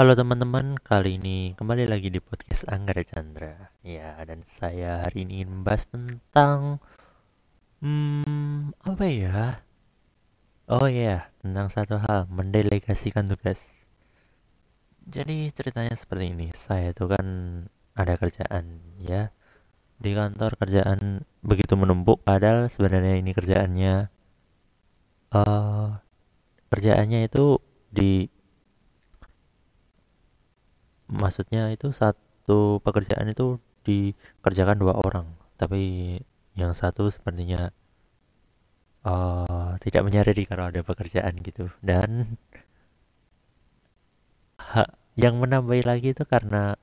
Halo teman-teman, kali ini kembali lagi di podcast Anggara Chandra. Ya, dan saya hari ini ingin membahas tentang hmm, apa ya? Oh ya, tentang satu hal, mendelegasikan tugas. Jadi ceritanya seperti ini, saya itu kan ada kerjaan ya di kantor kerjaan begitu menumpuk padahal sebenarnya ini kerjaannya uh, kerjaannya itu di maksudnya itu satu pekerjaan itu dikerjakan dua orang tapi yang satu sepertinya uh, tidak menyadari kalau ada pekerjaan gitu. Dan ha, yang menambahi lagi itu karena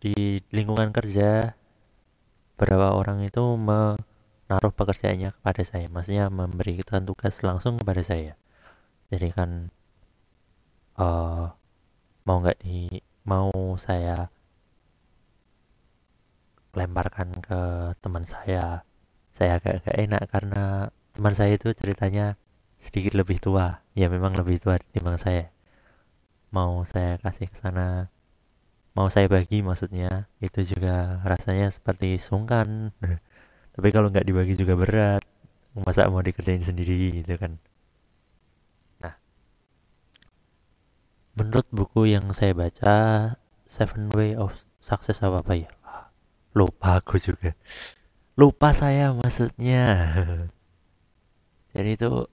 di lingkungan kerja beberapa orang itu menaruh pekerjaannya kepada saya. Maksudnya memberikan tugas langsung kepada saya. Jadi kan uh, mau nggak di mau saya lemparkan ke teman saya. Saya agak gak enak karena teman saya itu ceritanya sedikit lebih tua. Ya memang lebih tua dibanding saya. Mau saya kasih ke sana mau saya bagi maksudnya itu juga rasanya seperti sungkan. Tapi kalau nggak dibagi juga berat masa mau dikerjain sendiri gitu kan menurut buku yang saya baca Seven Way of Success apa apa ya? Lupa aku juga. Lupa saya maksudnya. Jadi itu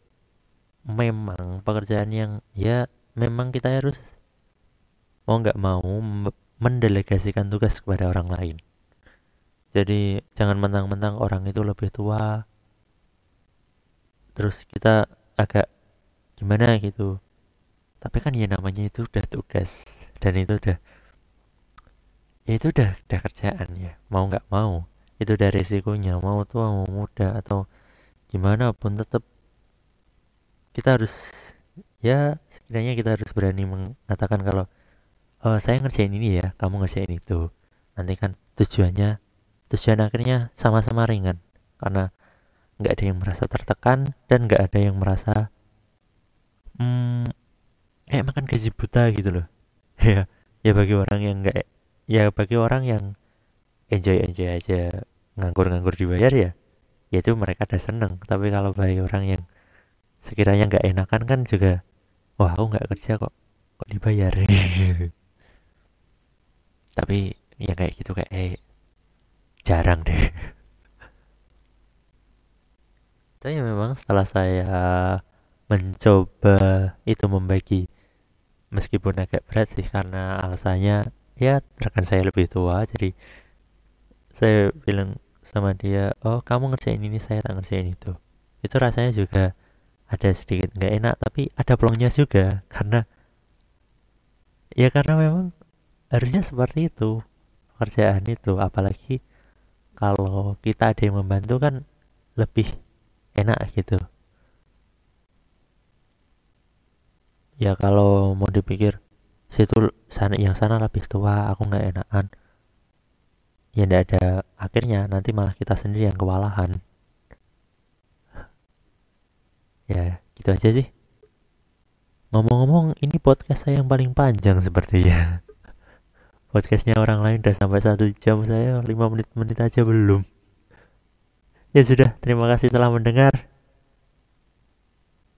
memang pekerjaan yang ya memang kita harus mau nggak mau mendelegasikan tugas kepada orang lain. Jadi jangan mentang-mentang orang itu lebih tua terus kita agak gimana gitu tapi kan ya namanya itu udah tugas. Dan itu udah ya itu udah udah kerjaan ya. Mau nggak mau itu udah resikonya. Mau tua mau muda atau gimana pun tetap kita harus ya setidaknya kita harus berani mengatakan kalau oh, saya ngerjain ini ya kamu ngerjain itu. Nanti kan tujuannya tujuan akhirnya sama-sama ringan. Karena nggak ada yang merasa tertekan dan nggak ada yang merasa hmm, kayak makan gaji buta gitu loh. Ya ya bagi orang yang enggak ya bagi orang yang enjoy enjoy aja nganggur-nganggur dibayar ya ya itu mereka udah seneng. Tapi kalau bagi orang yang sekiranya nggak enakan kan juga wah aku nggak kerja kok kok dibayar? Tapi ya kayak gitu kayak eh, jarang deh. Tapi memang setelah saya mencoba itu membagi meskipun agak berat sih karena alasannya ya rekan saya lebih tua jadi saya bilang sama dia oh kamu ngerjain ini saya tak ngerjain itu. Itu rasanya juga ada sedikit nggak enak tapi ada pelongnya juga karena ya karena memang harusnya seperti itu pekerjaan itu. Apalagi kalau kita ada yang membantu kan lebih enak gitu ya kalau mau dipikir situ sana yang sana lebih tua aku nggak enakan. Ya ndak ada akhirnya nanti malah kita sendiri yang kewalahan. Ya gitu aja sih. Ngomong-ngomong ini podcast saya yang paling panjang sepertinya. Podcastnya orang lain udah sampai satu jam saya lima menit menit aja belum. Ya sudah terima kasih telah mendengar